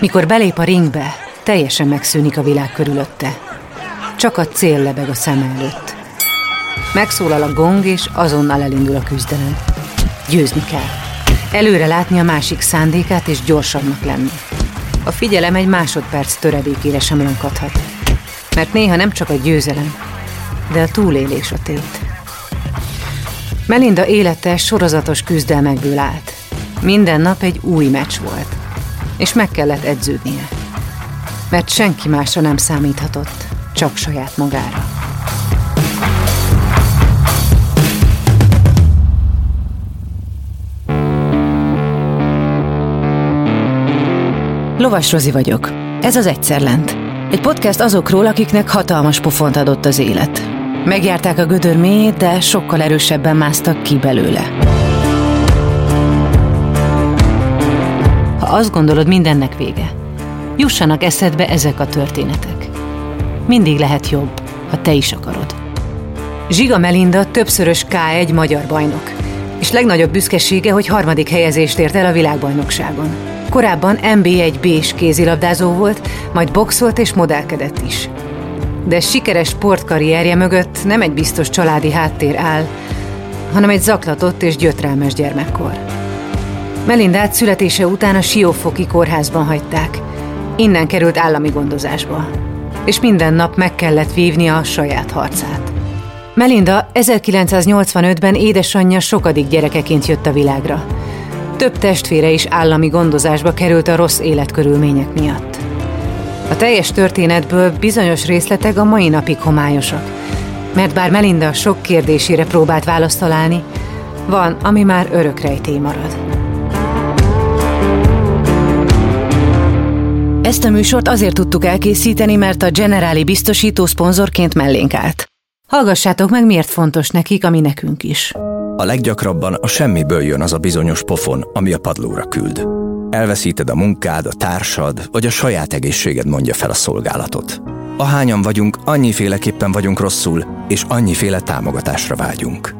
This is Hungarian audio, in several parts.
Mikor belép a ringbe, teljesen megszűnik a világ körülötte. Csak a cél lebeg a szem előtt. Megszólal a gong, és azonnal elindul a küzdelem. Győzni kell. Előre látni a másik szándékát, és gyorsabbnak lenni. A figyelem egy másodperc töredékére sem lankadhat. Mert néha nem csak a győzelem, de a túlélés a tét. Melinda élete sorozatos küzdelmekből állt. Minden nap egy új meccs volt, és meg kellett edződnie. Mert senki másra nem számíthatott, csak saját magára. Lovas Rozi vagyok. Ez az Egyszer Lent. Egy podcast azokról, akiknek hatalmas pofont adott az élet. Megjárták a gödör mélyét, de sokkal erősebben másztak ki belőle. Azt gondolod, mindennek vége, jussanak eszedbe ezek a történetek. Mindig lehet jobb, ha te is akarod. Zsiga Melinda többszörös K1 magyar bajnok, és legnagyobb büszkesége, hogy harmadik helyezést ért el a világbajnokságon. Korábban NB1 b kézilabdázó volt, majd boxolt és modellkedett is. De sikeres sportkarrierje mögött nem egy biztos családi háttér áll, hanem egy zaklatott és gyötrelmes gyermekkor. Melindát születése után a Siófoki kórházban hagyták. Innen került állami gondozásba. És minden nap meg kellett vívnia a saját harcát. Melinda 1985-ben édesanyja sokadik gyerekeként jött a világra. Több testvére is állami gondozásba került a rossz életkörülmények miatt. A teljes történetből bizonyos részletek a mai napig homályosak, mert bár Melinda sok kérdésére próbált választ találni, van, ami már örökrejtély marad. Ezt a műsort azért tudtuk elkészíteni, mert a Generáli biztosító szponzorként mellénk állt. Hallgassátok meg, miért fontos nekik, ami nekünk is. A leggyakrabban a semmiből jön az a bizonyos pofon, ami a padlóra küld. Elveszíted a munkád, a társad, vagy a saját egészséged mondja fel a szolgálatot. Ahányan vagyunk, annyiféleképpen vagyunk rosszul, és annyiféle támogatásra vágyunk.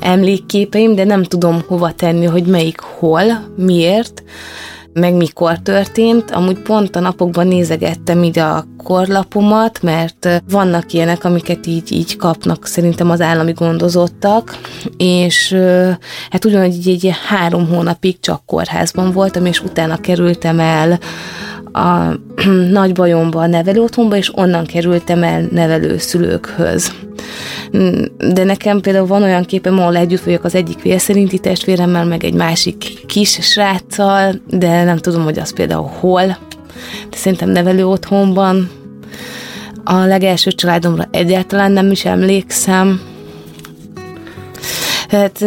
emlékképeim, de nem tudom hova tenni, hogy melyik hol, miért meg mikor történt. Amúgy pont a napokban nézegettem így a korlapomat, mert vannak ilyenek, amiket így, így kapnak szerintem az állami gondozottak, és hát ugyanúgy egy három hónapig csak kórházban voltam, és utána kerültem el a nagy bajomba a nevelőotthonba, és onnan kerültem el nevelőszülőkhöz. De nekem például van olyan képem, ahol együtt vagyok az egyik vérszerinti testvéremmel, meg egy másik kis sráccal, de nem tudom, hogy az például hol. De szerintem nevelő otthonban. A legelső családomra egyáltalán nem is emlékszem. Tehát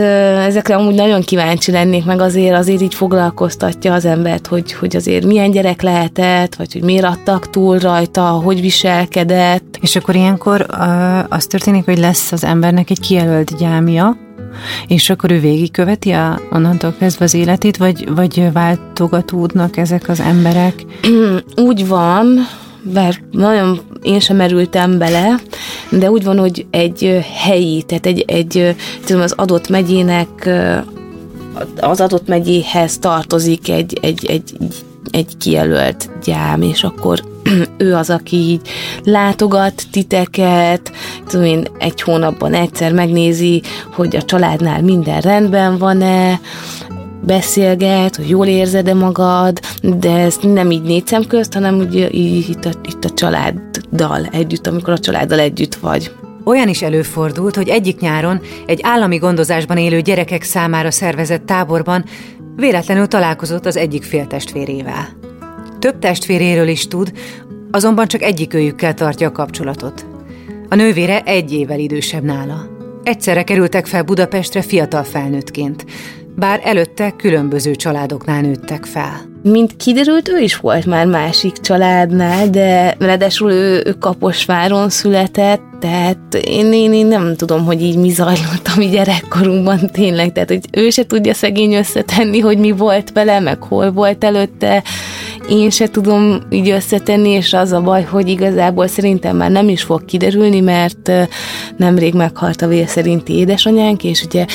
ezekre amúgy nagyon kíváncsi lennék, meg azért azért így foglalkoztatja az embert, hogy, hogy azért milyen gyerek lehetett, vagy hogy miért adtak túl rajta, hogy viselkedett. És akkor ilyenkor az történik, hogy lesz az embernek egy kijelölt gyámja, és akkor ő végigköveti a, onnantól kezdve az életét, vagy, vagy váltogatódnak ezek az emberek? Úgy van, bár nagyon én sem merültem bele, de úgy van, hogy egy helyi, tehát egy, egy tudom, az adott megyének az adott megyéhez tartozik egy, egy, egy, egy kijelölt gyám, és akkor ő az, aki így látogat titeket, tudom én, egy hónapban egyszer megnézi, hogy a családnál minden rendben van-e, beszélget, hogy jól érzed-e magad, de ez nem így négy szem közt, hanem ugye itt a, itt a családdal együtt, amikor a családdal együtt vagy. Olyan is előfordult, hogy egyik nyáron egy állami gondozásban élő gyerekek számára szervezett táborban véletlenül találkozott az egyik féltestvérével. Több testvéréről is tud, azonban csak egyik őjükkel tartja a kapcsolatot. A nővére egy évvel idősebb nála. Egyszerre kerültek fel Budapestre fiatal felnőttként, bár előtte különböző családoknál nőttek fel. Mint kiderült, ő is volt már másik családnál, de ráadásul ő, ő Kaposváron született, tehát én, én, én nem tudom, hogy így mi zajlott a mi gyerekkorunkban tényleg, tehát hogy ő se tudja szegény összetenni, hogy mi volt vele, meg hol volt előtte, én se tudom így összetenni, és az a baj, hogy igazából szerintem már nem is fog kiderülni, mert nemrég meghalt a vér szerinti édesanyánk, és ugye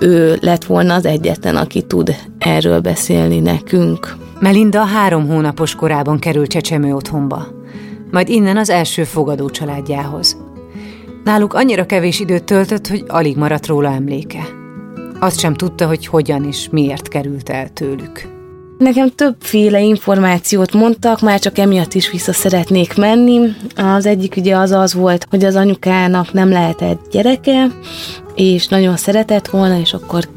ő lett volna az egyetlen, aki tud erről beszélni nekünk. Melinda három hónapos korában került csecsemő otthonba, majd innen az első fogadó családjához. Náluk annyira kevés időt töltött, hogy alig maradt róla emléke. Azt sem tudta, hogy hogyan és miért került el tőlük. Nekem többféle információt mondtak, már csak emiatt is vissza szeretnék menni. Az egyik ugye az az volt, hogy az anyukának nem lehetett gyereke, és nagyon szeretett volna, és akkor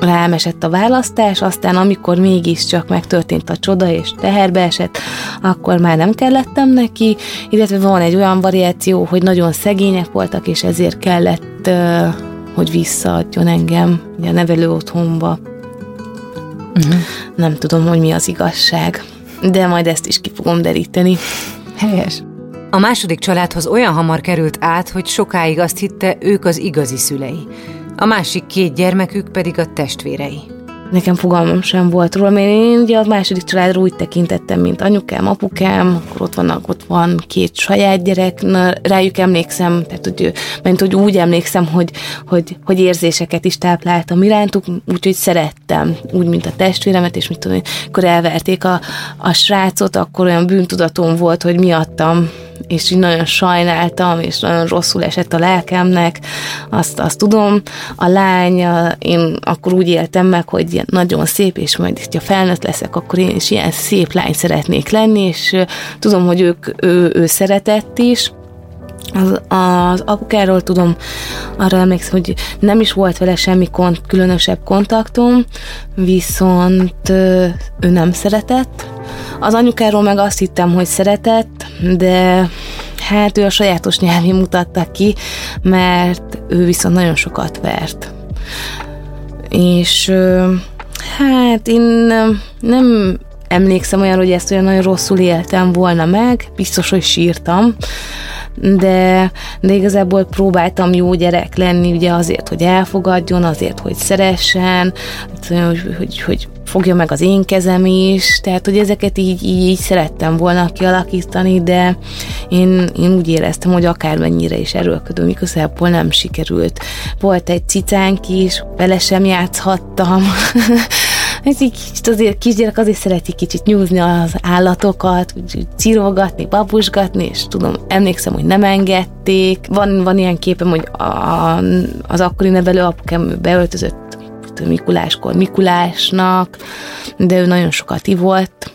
rám esett a választás, aztán amikor mégiscsak megtörtént a csoda és teherbe esett, akkor már nem kellettem neki, illetve van egy olyan variáció, hogy nagyon szegények voltak, és ezért kellett, hogy visszaadjon engem a nevelő otthonba. Uh-huh. Nem tudom, hogy mi az igazság, de majd ezt is ki fogom deríteni. Helyes. A második családhoz olyan hamar került át, hogy sokáig azt hitte, ők az igazi szülei a másik két gyermekük pedig a testvérei. Nekem fogalmam sem volt róla, mert én ugye a második családra úgy tekintettem, mint anyukám, apukám, akkor ott vannak, ott van két saját gyerek, na, rájuk emlékszem, tehát hogy, mert hogy úgy emlékszem, hogy, hogy, hogy érzéseket is tápláltam irántuk, úgyhogy szerettem, úgy, mint a testvéremet, és mit tudom, akkor elverték a, a srácot, akkor olyan bűntudatom volt, hogy miattam és így nagyon sajnáltam, és nagyon rosszul esett a lelkemnek, azt, azt tudom. A lány, én akkor úgy éltem meg, hogy nagyon szép, és majd, ha felnőtt leszek, akkor én is ilyen szép lány szeretnék lenni, és tudom, hogy ők, ő, ő szeretett is, az, az apukáról tudom, arra emlékszem, hogy nem is volt vele semmi kont, különösebb kontaktum, viszont ő nem szeretett. Az anyukáról meg azt hittem, hogy szeretett, de hát ő a sajátos nyelvén mutatta ki, mert ő viszont nagyon sokat vert. És hát én nem emlékszem olyan, hogy ezt olyan nagyon rosszul éltem volna meg, biztos, hogy sírtam, de, de igazából próbáltam jó gyerek lenni, ugye azért, hogy elfogadjon, azért, hogy szeressen, hogy, hogy, hogy fogja meg az én kezem is, tehát hogy ezeket így, így, így szerettem volna kialakítani, de én, én úgy éreztem, hogy akármennyire is erőlködöm, igazából nem sikerült. Volt egy cicánk is, vele sem játszhattam, ez így kicsit azért kisgyerek azért szereti kicsit nyúzni az állatokat, cirogatni, babusgatni, és tudom, emlékszem, hogy nem engedték. Van, van ilyen képem, hogy a, az akkori nevelő apukám beöltözött Mikuláskor Mikulásnak, de ő nagyon sokat ivott,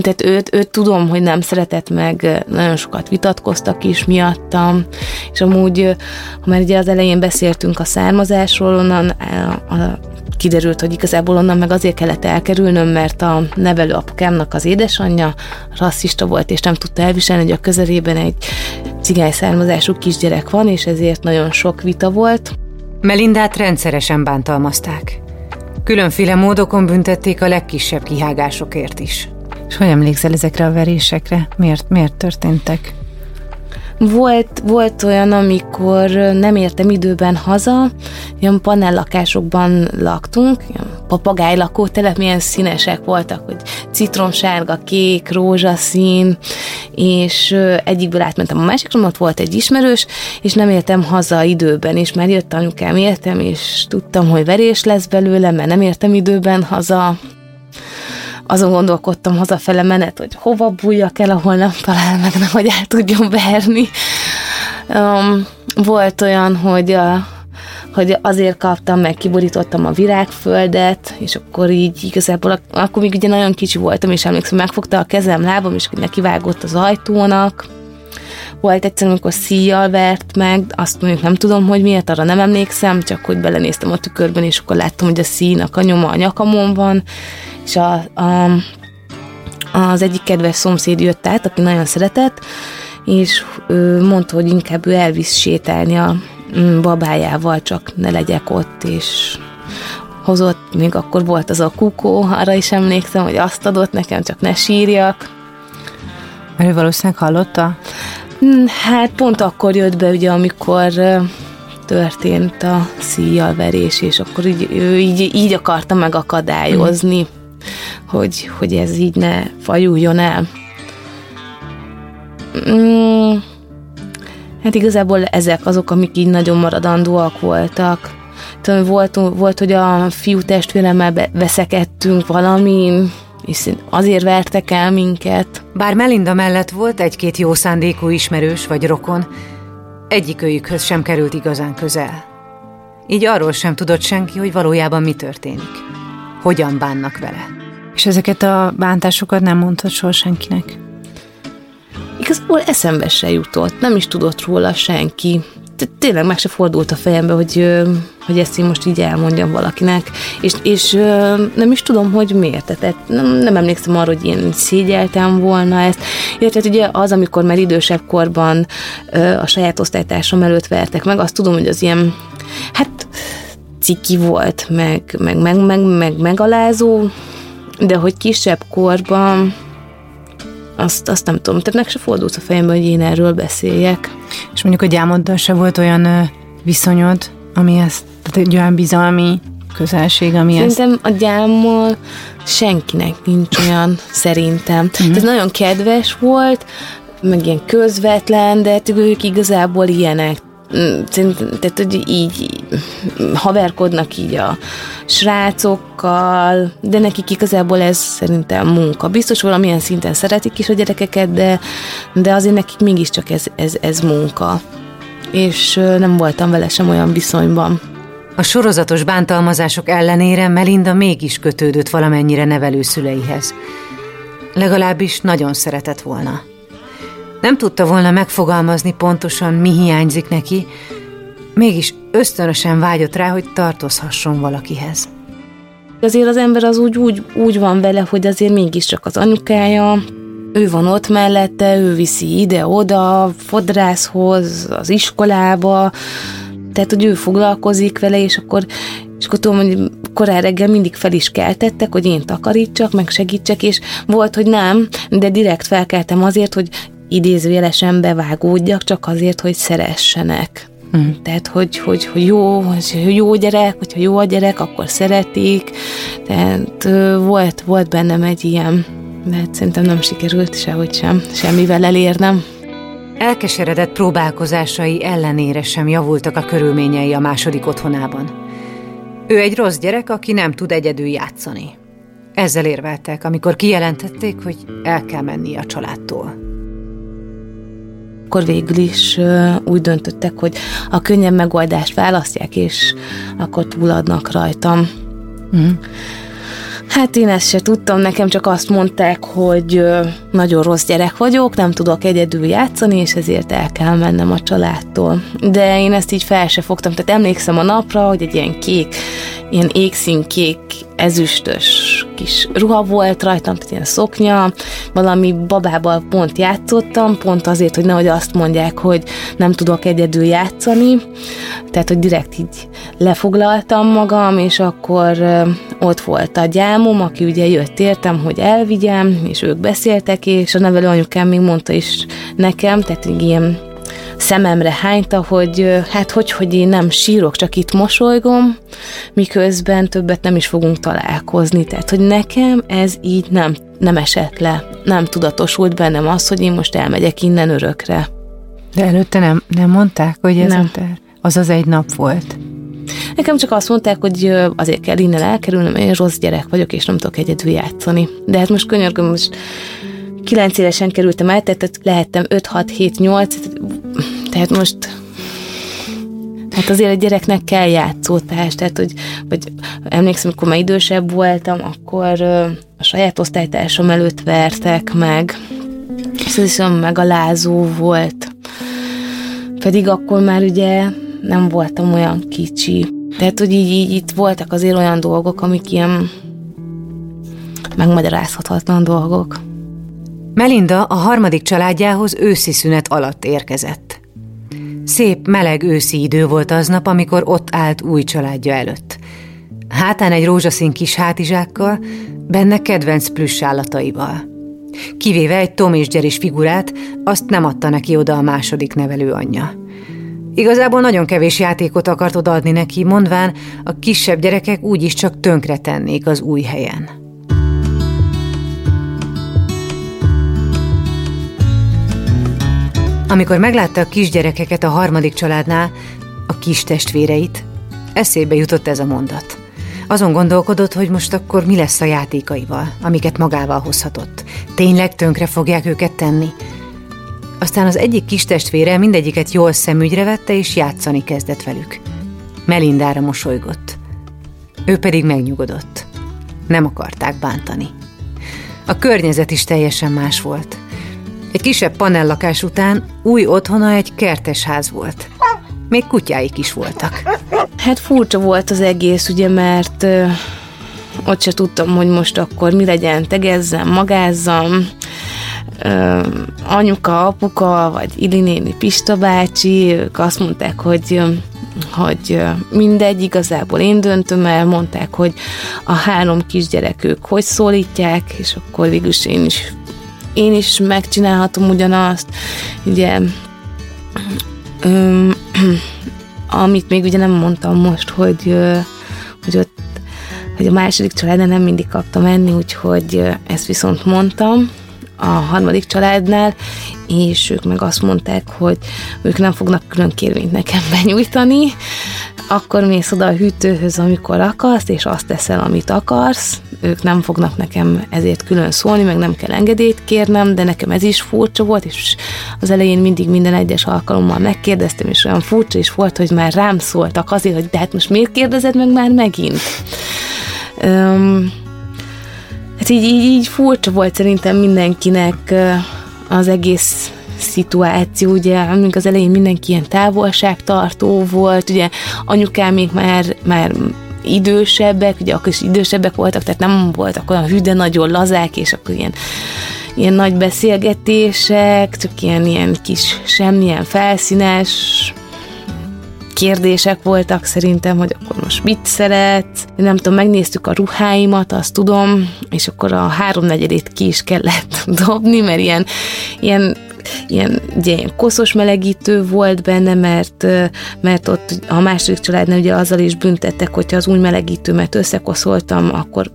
tehát őt, őt tudom, hogy nem szeretett meg, nagyon sokat vitatkoztak is miattam, és amúgy, ha már ugye az elején beszéltünk a származásról, onnan a, a kiderült, hogy igazából onnan meg azért kellett elkerülnöm, mert a nevelő apukámnak az édesanyja rasszista volt, és nem tudta elviselni, hogy a közelében egy cigány származású kisgyerek van, és ezért nagyon sok vita volt. Melindát rendszeresen bántalmazták. Különféle módokon büntették a legkisebb kihágásokért is. És hogy emlékszel ezekre a verésekre? Miért, miért történtek? Volt, volt olyan, amikor nem értem időben haza, ilyen panellakásokban laktunk, ilyen papagáj lakótelep, milyen színesek voltak, hogy citromsárga, kék, rózsaszín, és egyikből átmentem a másikra, ott volt egy ismerős, és nem értem haza időben, és már jött anyukám, értem, és tudtam, hogy verés lesz belőle, mert nem értem időben haza, azon gondolkodtam hazafele menet, hogy hova bújjak el, ahol nem talál meg, nem, hogy el tudjon verni. Um, volt olyan, hogy a, hogy azért kaptam, meg kiborítottam a virágföldet, és akkor így igazából, akkor még ugye nagyon kicsi voltam, és emlékszem, megfogta a kezem, lábam, és neki vágott az ajtónak. Volt egyszer, amikor szíjjal vert meg, azt mondjuk nem tudom, hogy miért, arra nem emlékszem, csak hogy belenéztem a tükörben, és akkor láttam, hogy a színak a nyoma a nyakamon van, és a, a, az egyik kedves szomszéd jött át, aki nagyon szeretett, és ő mondta, hogy inkább ő elvisz sétálni a mm, babájával, csak ne legyek ott, és hozott, még akkor volt az a kukó, arra is emlékszem, hogy azt adott nekem, csak ne sírjak. Mert ő valószínűleg hallotta? Hmm, hát pont akkor jött be, ugye, amikor történt a szíjalverés, és akkor így, így, így akarta megakadályozni, mm. hogy, hogy ez így ne fajuljon el. Mm, hát igazából ezek azok, amik így nagyon maradandóak voltak. Volt, volt, hogy a fiú testvéremmel veszekedtünk valami, és azért vertek el minket. Bár Melinda mellett volt egy-két jó szándékú ismerős vagy rokon, Egyikőjükhöz sem került igazán közel. Így arról sem tudott senki, hogy valójában mi történik. Hogyan bánnak vele. És ezeket a bántásokat nem mondhat soha senkinek? Igazából eszembe se jutott, nem is tudott róla senki tényleg meg se fordult a fejembe, hogy, hogy ezt én most így elmondjam valakinek, és, és nem is tudom, hogy miért. Tehát nem, nem emlékszem arra, hogy én szégyeltem volna ezt. Illetve hát ugye az, amikor már idősebb korban a saját osztálytársam előtt vertek meg, azt tudom, hogy az ilyen, hát ciki volt, meg, meg, meg, meg, meg megalázó, de hogy kisebb korban azt, azt nem tudom, tehát meg se fordult a fejembe, hogy én erről beszéljek. És mondjuk a gyámoddal se volt olyan viszonyod, ami ezt, tehát egy olyan bizalmi közelség, ami Szerintem ezt... a gyámmal senkinek nincs olyan, szerintem. Mm-hmm. Tehát nagyon kedves volt, meg ilyen közvetlen, de hát ők igazából ilyenek. Mm, tehát, hogy így haverkodnak így a srácokkal, de nekik igazából ez szerintem munka. Biztos valamilyen szinten szeretik is a gyerekeket, de, de azért nekik mégiscsak ez, ez, ez munka. És nem voltam vele sem olyan viszonyban. A sorozatos bántalmazások ellenére Melinda mégis kötődött valamennyire nevelőszüleihez. Legalábbis nagyon szeretett volna. Nem tudta volna megfogalmazni pontosan, mi hiányzik neki, mégis ösztönösen vágyott rá, hogy tartozhasson valakihez. Azért az ember az úgy, úgy, úgy van vele, hogy azért mégiscsak az anyukája, ő van ott mellette, ő viszi ide-oda, fodrászhoz, az iskolába, tehát, hogy ő foglalkozik vele, és akkor, és akkor tudom, hogy korán reggel mindig fel is keltettek, hogy én takarítsak, meg segítsek, és volt, hogy nem, de direkt felkeltem azért, hogy idézőjelesen bevágódjak, csak azért, hogy szeressenek. Mm. Tehát, hogy, hogy, hogy jó, hogy jó gyerek, hogyha jó a gyerek, akkor szeretik. Tehát volt, volt bennem egy ilyen, de hát szerintem nem sikerült sehogy sem, semmivel elérnem. Elkeseredett próbálkozásai ellenére sem javultak a körülményei a második otthonában. Ő egy rossz gyerek, aki nem tud egyedül játszani. Ezzel érveltek, amikor kijelentették, hogy el kell menni a családtól akkor végül is úgy döntöttek, hogy a könnyen megoldást választják, és akkor túladnak rajtam. Mm. Hát én ezt se tudtam, nekem csak azt mondták, hogy nagyon rossz gyerek vagyok, nem tudok egyedül játszani, és ezért el kell mennem a családtól. De én ezt így fel se fogtam, tehát emlékszem a napra, hogy egy ilyen kék, ilyen égszínkék, ezüstös kis ruha volt rajtam, ilyen szoknya, valami babával pont játszottam, pont azért, hogy nehogy azt mondják, hogy nem tudok egyedül játszani, tehát, hogy direkt így lefoglaltam magam, és akkor ott volt a gyámom, aki ugye jött értem, hogy elvigyem, és ők beszéltek, és a nevelő anyukám még mondta is nekem, tehát ilyen szememre hányta, hogy hát hogy, hogy én nem sírok, csak itt mosolygom, miközben többet nem is fogunk találkozni. Tehát, hogy nekem ez így nem, nem esett le, nem tudatosult bennem az, hogy én most elmegyek innen örökre. De előtte nem, nem mondták, hogy ez nem. az az egy nap volt? Nekem csak azt mondták, hogy azért kell innen elkerülnem, én rossz gyerek vagyok, és nem tudok egyedül játszani. De hát most könyörgöm, most 9 évesen kerültem el, tehát lehettem 5, 6, 7, 8, tehát most Hát azért egy gyereknek kell játszótárs, tehát hogy, vagy emlékszem, amikor már idősebb voltam, akkor a saját osztálytársam előtt vertek meg, és ez is olyan megalázó volt. Pedig akkor már ugye nem voltam olyan kicsi. Tehát, hogy így, így itt voltak azért olyan dolgok, amik ilyen megmagyarázhatatlan dolgok. Melinda a harmadik családjához őszi szünet alatt érkezett. Szép, meleg őszi idő volt aznap, amikor ott állt új családja előtt. Hátán egy rózsaszín kis hátizsákkal, benne kedvenc plüss állataival. Kivéve egy Tom és Jerry figurát, azt nem adta neki oda a második nevelő anyja. Igazából nagyon kevés játékot akart odaadni neki, mondván a kisebb gyerekek úgyis csak tönkre tennék az új helyen. Amikor meglátta a kisgyerekeket a harmadik családnál, a kis testvéreit, eszébe jutott ez a mondat. Azon gondolkodott, hogy most akkor mi lesz a játékaival, amiket magával hozhatott. Tényleg tönkre fogják őket tenni? Aztán az egyik kis testvére mindegyiket jól szemügyre vette, és játszani kezdett velük. Melindára mosolygott. Ő pedig megnyugodott. Nem akarták bántani. A környezet is teljesen más volt. Egy kisebb panellakás után új otthona egy kertes ház volt. Még kutyáik is voltak. Hát furcsa volt az egész, ugye, mert ö, ott se tudtam, hogy most akkor mi legyen, tegezzem, magázzam, ö, anyuka, apuka, vagy Ili néni, Pista bácsi, ők azt mondták, hogy hogy mindegy, igazából én döntöm el, mondták, hogy a három kisgyerek ők hogy szólítják, és akkor végülis én is én is megcsinálhatom ugyanazt, ugye öm, amit még ugye nem mondtam most, hogy, hogy ott hogy a második családnál nem mindig kaptam enni, úgyhogy ezt viszont mondtam a harmadik családnál, és ők meg azt mondták, hogy ők nem fognak külön kérvényt nekem benyújtani, akkor mész oda a hűtőhöz, amikor akarsz, és azt teszel, amit akarsz. Ők nem fognak nekem ezért külön szólni, meg nem kell engedélyt kérnem, de nekem ez is furcsa volt, és az elején mindig minden egyes alkalommal megkérdeztem, és olyan furcsa is volt, hogy már rám szóltak azért, hogy de hát most miért kérdezed meg már megint? Um, hát így, így, így furcsa volt szerintem mindenkinek az egész szituáció, ugye, amíg az elején mindenki ilyen távolságtartó volt, ugye még már, már idősebbek, ugye akkor is idősebbek voltak, tehát nem voltak olyan hű, de nagyon lazák, és akkor ilyen, ilyen nagy beszélgetések, csak ilyen, ilyen kis, semmilyen felszínes kérdések voltak szerintem, hogy akkor most mit szeret. Nem tudom, megnéztük a ruháimat, azt tudom, és akkor a háromnegyedét ki is kellett dobni, mert ilyen, ilyen ilyen, ilyen koszos melegítő volt benne, mert, mert ott a második családnál ugye azzal is büntettek, hogyha az új melegítőmet összekoszoltam, akkor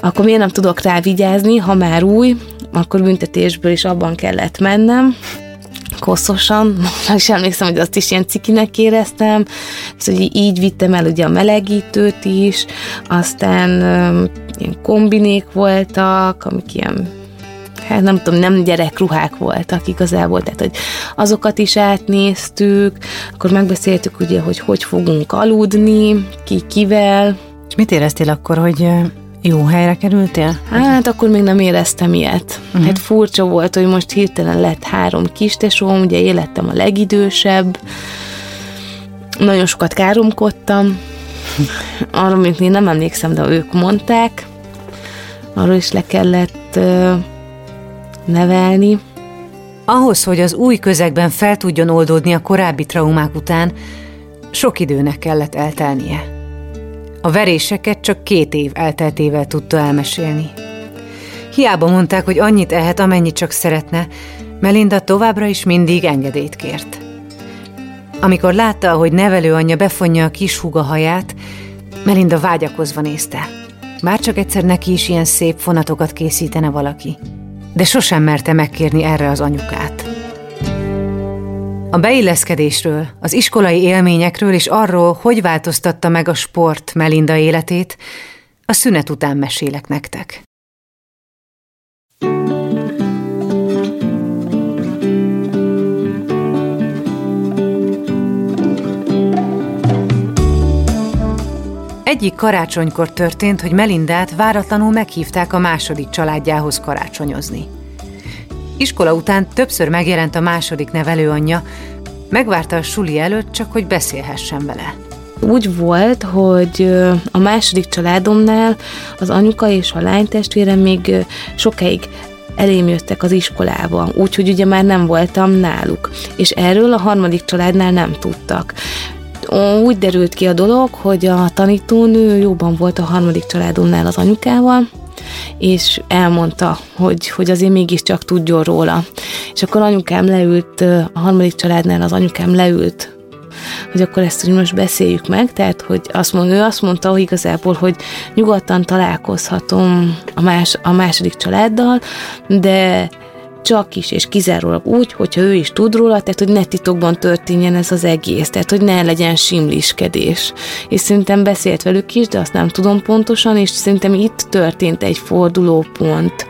akkor miért nem tudok rá vigyázni, ha már új, akkor büntetésből is abban kellett mennem. Koszosan, most emlékszem, hogy azt is ilyen cikinek éreztem, szóval hogy így vittem el ugye a melegítőt is, aztán um, ilyen kombinék voltak, amik ilyen hát nem tudom, nem gyerekruhák voltak igazából, tehát hogy azokat is átnéztük, akkor megbeszéltük ugye, hogy hogy fogunk aludni, ki kivel. És mit éreztél akkor, hogy jó helyre kerültél? Hát akkor még nem éreztem ilyet. Uh-huh. Hát furcsa volt, hogy most hirtelen lett három kistesóm, ugye élettem a legidősebb, nagyon sokat káromkodtam, arról még nem emlékszem, de ők mondták, arról is le kellett nevelni. Ahhoz, hogy az új közegben fel tudjon oldódni a korábbi traumák után, sok időnek kellett eltelnie. A veréseket csak két év elteltével tudta elmesélni. Hiába mondták, hogy annyit ehet, amennyit csak szeretne, Melinda továbbra is mindig engedélyt kért. Amikor látta, hogy nevelőanyja befonja a kis húga haját, Melinda vágyakozva nézte. Bárcsak egyszer neki is ilyen szép fonatokat készítene valaki de sosem merte megkérni erre az anyukát. A beilleszkedésről, az iskolai élményekről és arról, hogy változtatta meg a sport Melinda életét, a szünet után mesélek nektek. Egyik karácsonykor történt, hogy Melindát váratlanul meghívták a második családjához karácsonyozni. Iskola után többször megjelent a második nevelőanyja, megvárta a suli előtt csak, hogy beszélhessen vele. Úgy volt, hogy a második családomnál az anyuka és a lánytestvérem még sokáig elém jöttek az iskolába, úgyhogy ugye már nem voltam náluk. És erről a harmadik családnál nem tudtak úgy derült ki a dolog, hogy a tanítónő jóban volt a harmadik családomnál az anyukával, és elmondta, hogy, hogy azért mégiscsak tudjon róla. És akkor anyukám leült, a harmadik családnál az anyukám leült hogy akkor ezt hogy most beszéljük meg, tehát hogy azt mond, ő azt mondta hogy igazából, hogy nyugodtan találkozhatom a, más, a második családdal, de csak is és kizárólag úgy, hogyha ő is tud róla, tehát hogy ne titokban történjen ez az egész, tehát hogy ne legyen simliskedés. És szerintem beszélt velük is, de azt nem tudom pontosan, és szerintem itt történt egy fordulópont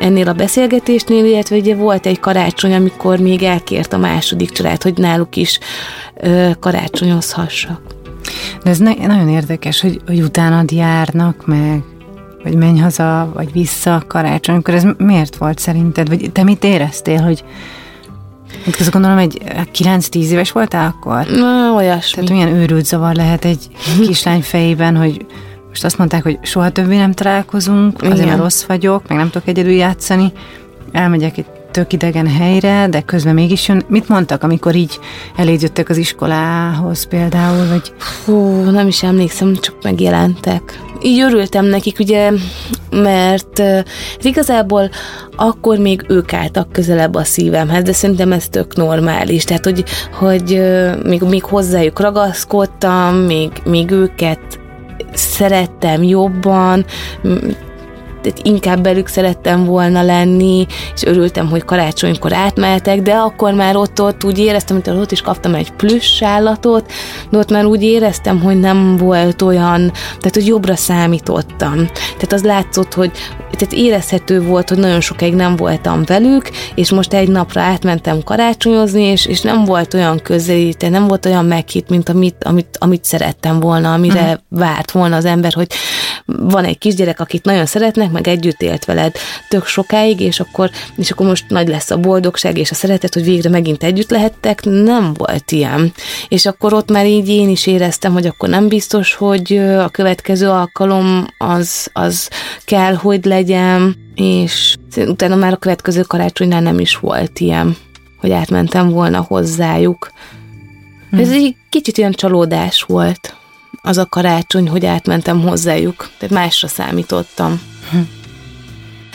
ennél a beszélgetésnél, illetve ugye volt egy karácsony, amikor még elkért a második család, hogy náluk is ö, karácsonyozhassak. De ez ne- nagyon érdekes, hogy, hogy utánad járnak, meg vagy menj haza, vagy vissza karácsonykor, ez miért volt szerinted? Vagy te mit éreztél, hogy Hát azt gondolom, egy 9-10 éves voltál akkor? Na, olyasmi. Tehát milyen őrült zavar lehet egy kislány fejében, hogy most azt mondták, hogy soha többé nem találkozunk, azért Igen. mert rossz vagyok, meg nem tudok egyedül játszani. Elmegyek egy tök idegen helyre, de közben mégis jön. Mit mondtak, amikor így eléd jöttek az iskolához például, vagy Fú, nem is emlékszem, csak megjelentek. Így örültem nekik, ugye, mert uh, igazából akkor még ők álltak közelebb a szívemhez, de szerintem ez tök normális. Tehát, hogy, hogy még, még hozzájuk ragaszkodtam, még, még őket szerettem jobban, tehát inkább belük szerettem volna lenni, és örültem, hogy karácsonykor átmehetek, de akkor már ott, ott úgy éreztem, hogy ott is kaptam egy plusz állatot, de ott már úgy éreztem, hogy nem volt olyan, tehát hogy jobbra számítottam. Tehát az látszott, hogy tehát érezhető volt, hogy nagyon sokáig nem voltam velük, és most egy napra átmentem karácsonyozni, és, és nem volt olyan közelíte, nem volt olyan meghitt, mint amit, amit, amit szerettem volna, amire uh-huh. várt volna az ember, hogy van egy kisgyerek, akit nagyon szeretnek, meg együtt élt veled tök sokáig, és akkor, és akkor most nagy lesz a boldogság és a szeretet, hogy végre megint együtt lehettek, nem volt ilyen. És akkor ott már így én is éreztem, hogy akkor nem biztos, hogy a következő alkalom az, az kell, hogy legyen, és utána már a következő karácsonynál nem is volt ilyen, hogy átmentem volna hozzájuk. Ez egy kicsit ilyen csalódás volt az a karácsony, hogy átmentem hozzájuk. Tehát másra számítottam.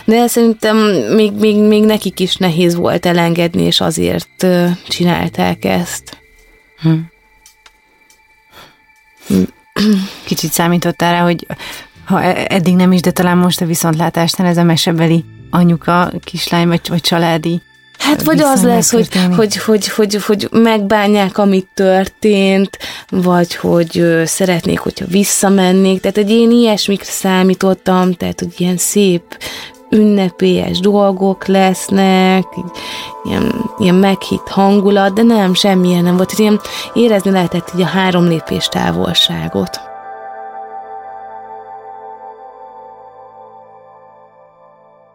De szerintem még, még, még nekik is nehéz volt elengedni, és azért csinálták ezt. kicsit számítottál rá, hogy ha e- eddig nem is, de talán most a viszontlátásnál ez a mesebeli anyuka, kislány vagy, vagy családi Hát vagy az lesz, hogy, hogy, hogy, hogy, hogy megbánják, amit történt, vagy hogy szeretnék, hogyha visszamennék. Tehát egy én ilyesmikre számítottam, tehát hogy ilyen szép ünnepélyes dolgok lesznek, ilyen, ilyen meghitt hangulat, de nem, semmilyen nem volt. Ilyen érezni lehetett így a három lépés távolságot.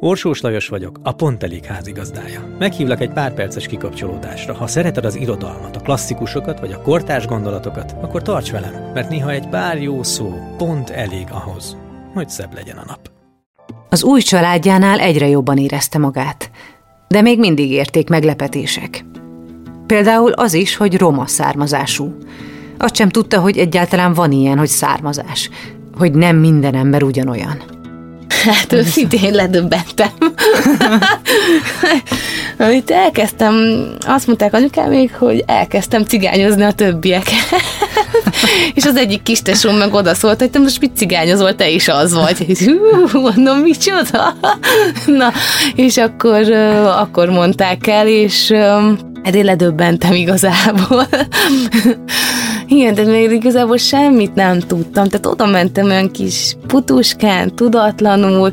Orsós Lajos vagyok, a Pont Elég házigazdája. Meghívlak egy pár perces kikapcsolódásra. Ha szereted az irodalmat, a klasszikusokat vagy a kortárs gondolatokat, akkor tarts velem, mert néha egy pár jó szó pont elég ahhoz, hogy szebb legyen a nap. Az új családjánál egyre jobban érezte magát, de még mindig érték meglepetések. Például az is, hogy roma származású. Azt sem tudta, hogy egyáltalán van ilyen, hogy származás, hogy nem minden ember ugyanolyan. Hát őszintén ledöbbentem. Amit elkezdtem, azt mondták anyukám még, hogy elkezdtem cigányozni a többieket. és az egyik kis tesóm meg odaszólt, hogy te most mit cigányozol, te is az vagy. És hú, mondom, micsoda? Na, és akkor, akkor mondták el, és ö, erre ledöbbentem igazából. Igen, de még igazából semmit nem tudtam. Tehát oda mentem olyan kis putuskán, tudatlanul,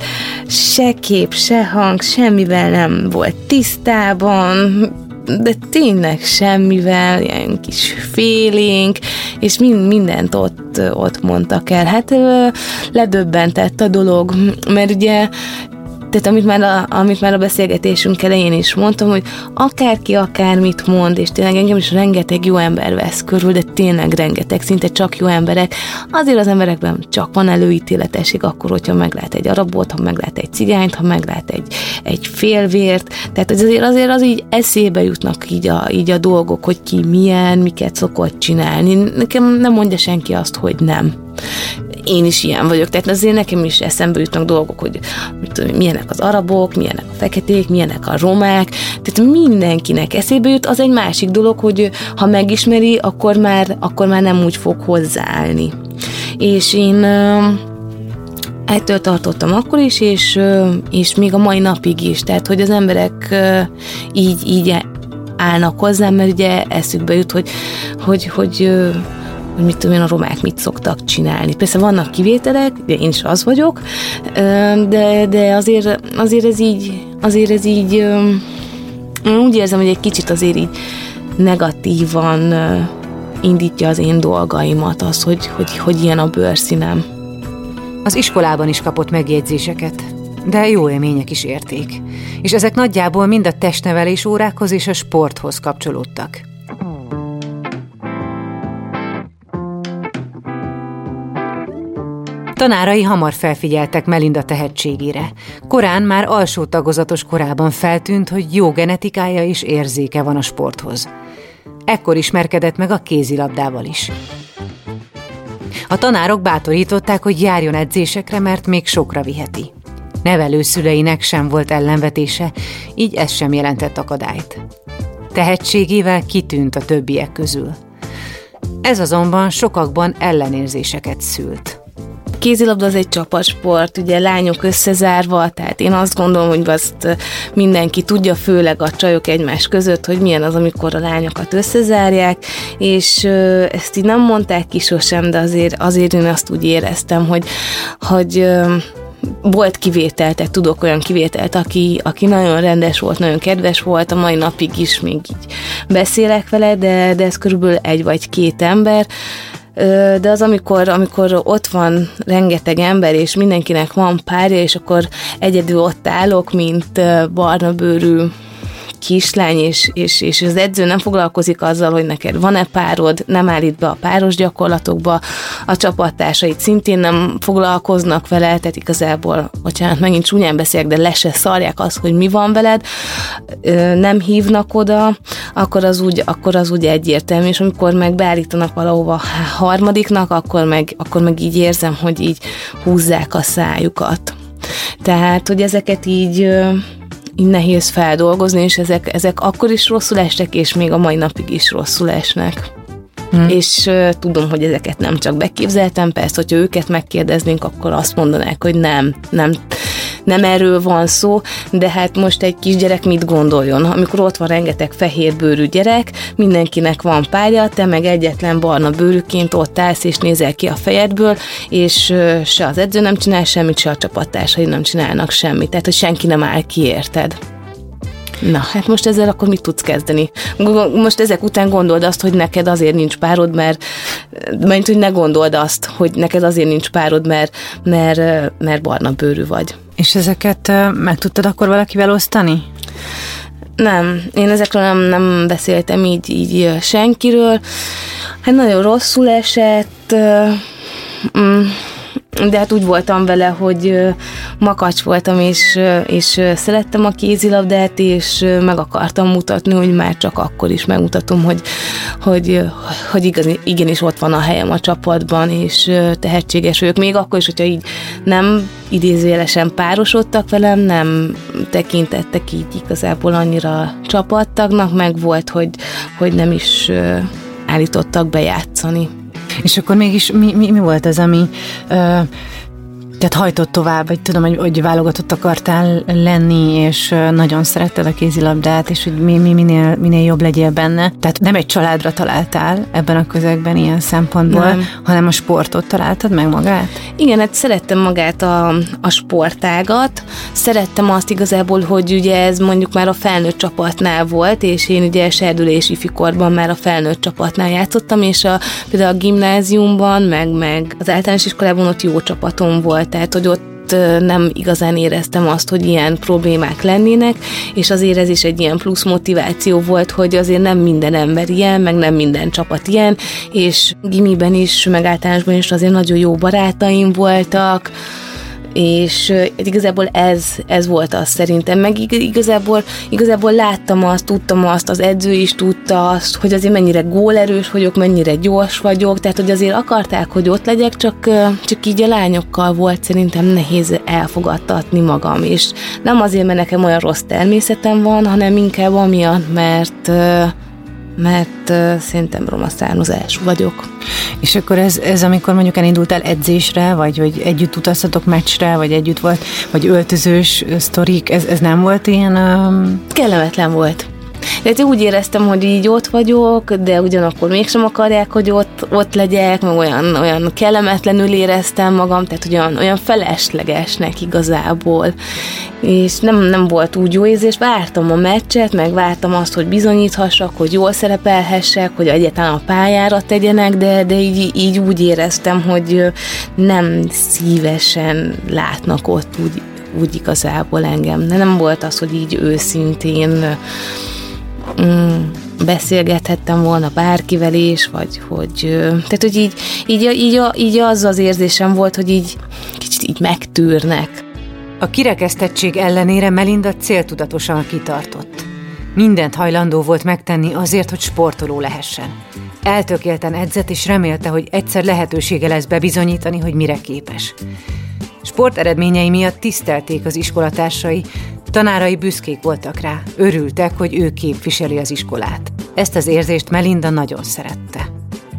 se kép, se hang, semmivel nem volt tisztában, de tényleg semmivel, ilyen kis félénk, és mind, mindent ott, ott mondtak el. Hát ledöbbentett a dolog, mert ugye tehát amit már, a, amit már a beszélgetésünk elején is mondtam, hogy akárki akármit mond, és tényleg engem is rengeteg jó ember vesz körül, de tényleg rengeteg, szinte csak jó emberek. Azért az emberekben csak van előítéletesség akkor, hogyha meglát egy arabot, ha meglát egy cigányt, ha meglát egy, egy félvért. Tehát azért, azért az így eszébe jutnak így a, így a dolgok, hogy ki milyen, miket szokott csinálni. Nekem nem mondja senki azt, hogy nem én is ilyen vagyok, tehát azért nekem is eszembe jutnak dolgok, hogy tudom, milyenek az arabok, milyenek a feketék, milyenek a romák, tehát mindenkinek eszébe jut, az egy másik dolog, hogy ha megismeri, akkor már, akkor már nem úgy fog hozzáállni. És én ettől tartottam akkor is, és, és még a mai napig is, tehát hogy az emberek így, így állnak hozzám, mert ugye eszükbe jut, hogy, hogy, hogy hogy mit tudom én, a romák mit szoktak csinálni. Persze vannak kivételek, de én is az vagyok, de, de azért, azért ez így, azért ez így, úgy érzem, hogy egy kicsit azért így negatívan indítja az én dolgaimat az, hogy, hogy, hogy ilyen a bőrszínem. Az iskolában is kapott megjegyzéseket, de jó élmények is érték, és ezek nagyjából mind a testnevelés órákhoz és a sporthoz kapcsolódtak. Tanárai hamar felfigyeltek Melinda tehetségére. Korán már alsó tagozatos korában feltűnt, hogy jó genetikája és érzéke van a sporthoz. Ekkor ismerkedett meg a kézilabdával is. A tanárok bátorították, hogy járjon edzésekre, mert még sokra viheti. Nevelőszüleinek sem volt ellenvetése, így ez sem jelentett akadályt. Tehetségével kitűnt a többiek közül. Ez azonban sokakban ellenérzéseket szült kézilabda az egy csapatsport, ugye lányok összezárva, tehát én azt gondolom, hogy azt mindenki tudja, főleg a csajok egymás között, hogy milyen az, amikor a lányokat összezárják, és ezt így nem mondták ki sosem, de azért, azért én azt úgy éreztem, hogy, hogy volt kivétel, tehát tudok olyan kivételt, aki, aki nagyon rendes volt, nagyon kedves volt, a mai napig is még így beszélek vele, de, de ez körülbelül egy vagy két ember, de az, amikor, amikor ott van rengeteg ember, és mindenkinek van párja, és akkor egyedül ott állok, mint barna bőrű kislány, és, és, és az edző nem foglalkozik azzal, hogy neked van-e párod, nem állít be a páros gyakorlatokba, a csapattársait szintén nem foglalkoznak vele, tehát igazából, bocsánat, megint csúnyán beszélek, de le se szarják azt, hogy mi van veled, nem hívnak oda, akkor az úgy, akkor az úgy egyértelmű, és amikor meg beállítanak valahova harmadiknak, akkor meg, akkor meg így érzem, hogy így húzzák a szájukat. Tehát, hogy ezeket így így nehéz feldolgozni, és ezek, ezek akkor is rosszul estek, és még a mai napig is rosszul esnek. Hmm. És uh, tudom, hogy ezeket nem csak beképzeltem, persze, hogyha őket megkérdeznénk, akkor azt mondanák, hogy nem, nem, nem erről van szó, de hát most egy kisgyerek mit gondoljon? Amikor ott van rengeteg fehérbőrű gyerek, mindenkinek van párja, te meg egyetlen barna bőrűként ott állsz és nézel ki a fejedből, és se az edző nem csinál semmit, se a csapattársai nem csinálnak semmit, tehát hogy senki nem áll ki, érted? Na, hát most ezzel akkor mit tudsz kezdeni? Most ezek után gondold azt, hogy neked azért nincs párod, mert, mert hogy ne gondold azt, hogy neked azért nincs párod, mert, mert, mert barna bőrű vagy. És ezeket meg tudtad akkor valakivel osztani? Nem, én ezekről nem, nem beszéltem így, így senkiről. Hát nagyon rosszul esett, mm, de hát úgy voltam vele, hogy makacs voltam, és, és szerettem a kézilabdát, és meg akartam mutatni, hogy már csak akkor is megmutatom, hogy, hogy, hogy igaz, igenis ott van a helyem a csapatban, és tehetséges vagyok. Még akkor is, hogyha így nem idézőjelesen párosodtak velem, nem tekintettek így igazából annyira csapattagnak, meg volt, hogy, hogy nem is állítottak bejátszani. És akkor mégis mi, mi, mi volt az, ami ö, tehát hajtott tovább, vagy tudom, hogy, hogy válogatott akartál lenni, és nagyon szeretted a kézilabdát, és hogy mi, mi minél, minél jobb legyél benne. Tehát nem egy családra találtál ebben a közegben ilyen szempontból, nem. hanem a sportot találtad meg magát? Igen, hát szerettem magát a, a sportágat, szerettem azt igazából, hogy ugye ez mondjuk már a felnőtt csapatnál volt, és én ugye serdülés ifikorban már a felnőtt csapatnál játszottam, és a, például a gimnáziumban, meg, meg az általános iskolában ott jó csapatom volt, tehát hogy ott nem igazán éreztem azt, hogy ilyen problémák lennének, és azért ez is egy ilyen plusz motiváció volt, hogy azért nem minden ember ilyen, meg nem minden csapat ilyen, és gimiben is, meg általánosban is azért nagyon jó barátaim voltak, és igazából ez, ez volt az szerintem, meg igazából, igazából láttam azt, tudtam azt, az edző is tudta azt, hogy azért mennyire gólerős vagyok, mennyire gyors vagyok, tehát hogy azért akarták, hogy ott legyek, csak, csak így a lányokkal volt szerintem nehéz elfogadtatni magam, és nem azért, mert nekem olyan rossz természetem van, hanem inkább amiatt, mert mert uh, szerintem roma származású vagyok. És akkor ez, ez amikor mondjuk elindultál edzésre, vagy hogy együtt utaztatok meccsre, vagy együtt volt, vagy öltözős sztorik, ez, ez nem volt ilyen... Um... Kellemetlen volt. Tehát úgy éreztem, hogy így ott vagyok, de ugyanakkor mégsem akarják, hogy ott, ott legyek, meg olyan, olyan kellemetlenül éreztem magam, tehát olyan, olyan feleslegesnek igazából. És nem, nem volt úgy jó érzés, vártam a meccset, meg vártam azt, hogy bizonyíthassak, hogy jól szerepelhessek, hogy egyáltalán a pályára tegyenek, de, de így, így úgy éreztem, hogy nem szívesen látnak ott úgy, úgy igazából engem. De nem volt az, hogy így őszintén mm, beszélgethettem volna bárkivel is, vagy hogy, tehát hogy így, így, így, így az az érzésem volt, hogy így kicsit így megtűrnek. A kirekesztettség ellenére Melinda céltudatosan kitartott. Mindent hajlandó volt megtenni azért, hogy sportoló lehessen. Eltökélten edzett és remélte, hogy egyszer lehetősége lesz bebizonyítani, hogy mire képes. Sport eredményei miatt tisztelték az iskolatársai, Tanárai büszkék voltak rá, örültek, hogy ő képviseli az iskolát. Ezt az érzést Melinda nagyon szerette.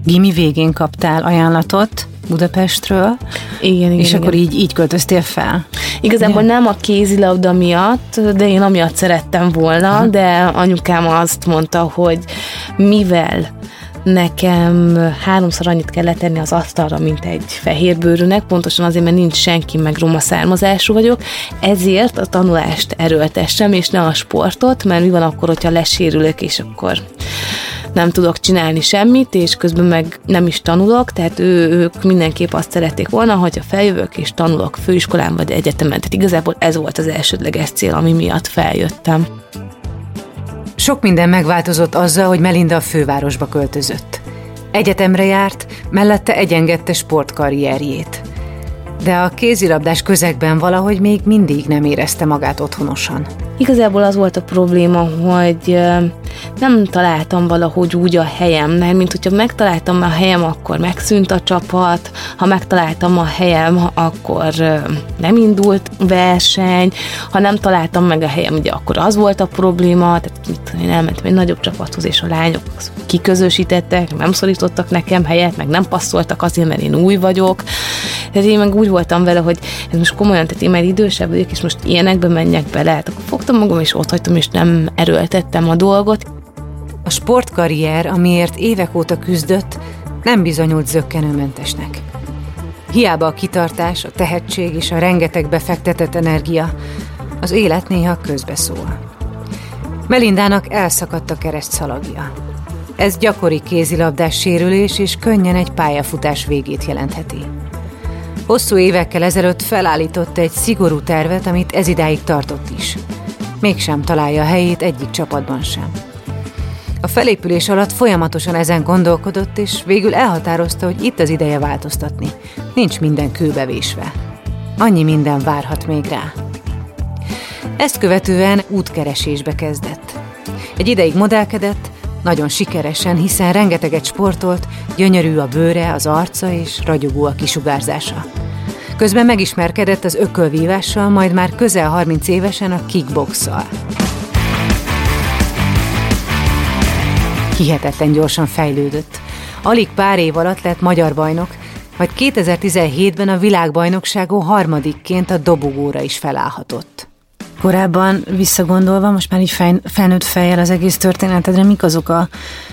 Gimi végén kaptál ajánlatot Budapestről, igen, igen, és igen. akkor így, így költöztél fel. Igazából igen. nem a kézilabda miatt, de én amiatt szerettem volna, uh-huh. de anyukám azt mondta, hogy mivel nekem háromszor annyit kell letenni az asztalra, mint egy fehérbőrűnek, pontosan azért, mert nincs senki, meg roma származású vagyok, ezért a tanulást erőltessem, és ne a sportot, mert mi van akkor, hogyha lesérülök, és akkor nem tudok csinálni semmit, és közben meg nem is tanulok, tehát ő, ők mindenképp azt szerették volna, hogyha feljövök és tanulok főiskolán vagy egyetemen. Tehát igazából ez volt az elsődleges cél, ami miatt feljöttem. Sok minden megváltozott azzal, hogy Melinda a fővárosba költözött. Egyetemre járt, mellette egyengedte sportkarrierjét. De a kézilabdás közegben valahogy még mindig nem érezte magát otthonosan. Igazából az volt a probléma, hogy nem találtam valahogy úgy a helyem, mert mint hogyha megtaláltam a helyem, akkor megszűnt a csapat, ha megtaláltam a helyem, akkor nem indult verseny, ha nem találtam meg a helyem, ugye akkor az volt a probléma, tehát mit, én elmentem egy nagyobb csapathoz, és a lányok kiközösítettek, nem szorítottak nekem helyet, meg nem passzoltak azért, mert én új vagyok. Tehát én meg úgy voltam vele, hogy ez most komolyan, tehát én már idősebb vagyok, és most ilyenekbe menjek bele, hát akkor fogtam magam, és ott hagytam, és nem erőltettem a dolgot. A sportkarrier, amiért évek óta küzdött, nem bizonyult zöggenőmentesnek. Hiába a kitartás, a tehetség és a rengeteg befektetett energia, az élet néha közbeszól. Melindának elszakadt a kereszt szalagja. Ez gyakori kézilabdás sérülés és könnyen egy pályafutás végét jelentheti. Hosszú évekkel ezelőtt felállított egy szigorú tervet, amit ez idáig tartott is. Mégsem találja a helyét egyik csapatban sem. A felépülés alatt folyamatosan ezen gondolkodott, és végül elhatározta, hogy itt az ideje változtatni. Nincs minden kőbevésve. Annyi minden várhat még rá. Ezt követően útkeresésbe kezdett. Egy ideig modellkedett, nagyon sikeresen, hiszen rengeteget sportolt, gyönyörű a bőre, az arca és ragyogó a kisugárzása. Közben megismerkedett az ökölvívással, majd már közel 30 évesen a kickboxszal. Hihetetlen gyorsan fejlődött. Alig pár év alatt lett magyar bajnok, majd 2017-ben a világbajnokságon harmadikként a dobogóra is felállhatott. Korábban visszagondolva, most már így fej, felnőtt fejjel az egész történetedre, mik azok a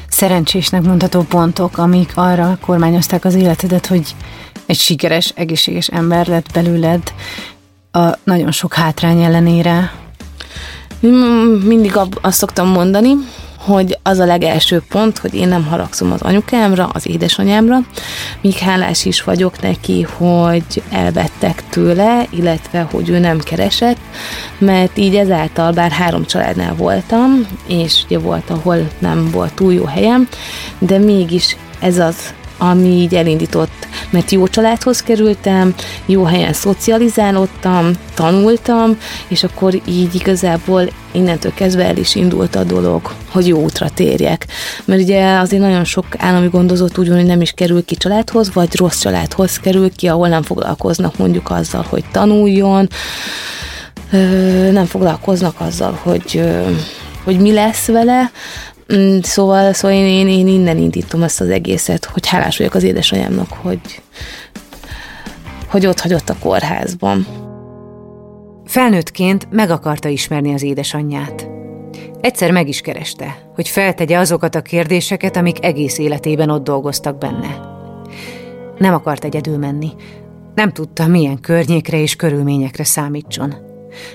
szerencsésnek mondható pontok, amik arra kormányozták az életedet, hogy egy sikeres, egészséges ember lett belőled a nagyon sok hátrány ellenére? Mindig azt szoktam mondani, hogy az a legelső pont, hogy én nem haragszom az anyukámra, az édesanyámra, míg hálás is vagyok neki, hogy elvettek tőle, illetve hogy ő nem keresett, mert így ezáltal, bár három családnál voltam, és ugye volt, ahol nem volt túl jó helyem, de mégis ez az ami így elindított, mert jó családhoz kerültem, jó helyen szocializálódtam, tanultam, és akkor így igazából innentől kezdve el is indult a dolog, hogy jó útra térjek. Mert ugye azért nagyon sok állami gondozott úgy hogy nem is kerül ki családhoz, vagy rossz családhoz kerül ki, ahol nem foglalkoznak mondjuk azzal, hogy tanuljon, nem foglalkoznak azzal, hogy, hogy mi lesz vele, szóval, szóval én, én, én innen indítom ezt az egészet, hogy hálás vagyok az édesanyámnak, hogy, hogy ott hagyott a kórházban. Felnőttként meg akarta ismerni az édesanyját. Egyszer meg is kereste, hogy feltegye azokat a kérdéseket, amik egész életében ott dolgoztak benne. Nem akart egyedül menni. Nem tudta, milyen környékre és körülményekre számítson.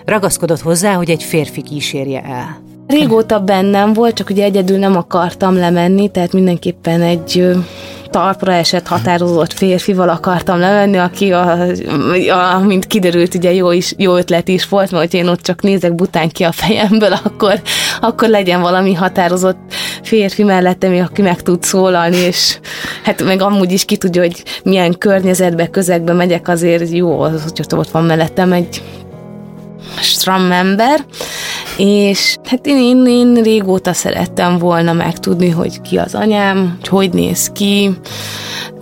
Ragaszkodott hozzá, hogy egy férfi kísérje el. Régóta bennem volt, csak ugye egyedül nem akartam lemenni, tehát mindenképpen egy talpra esett határozott férfival akartam lemenni, aki, a, a, mint kiderült, ugye jó, is, jó ötlet is volt, mert én ott csak nézek bután ki a fejemből, akkor, akkor legyen valami határozott férfi mellettem, aki meg tud szólalni, és hát meg amúgy is ki tudja, hogy milyen környezetbe, közegbe megyek, azért jó, hogy ott van mellettem egy stram ember, és hát én, én, én régóta szerettem volna megtudni, hogy ki az anyám, hogy hogy néz ki,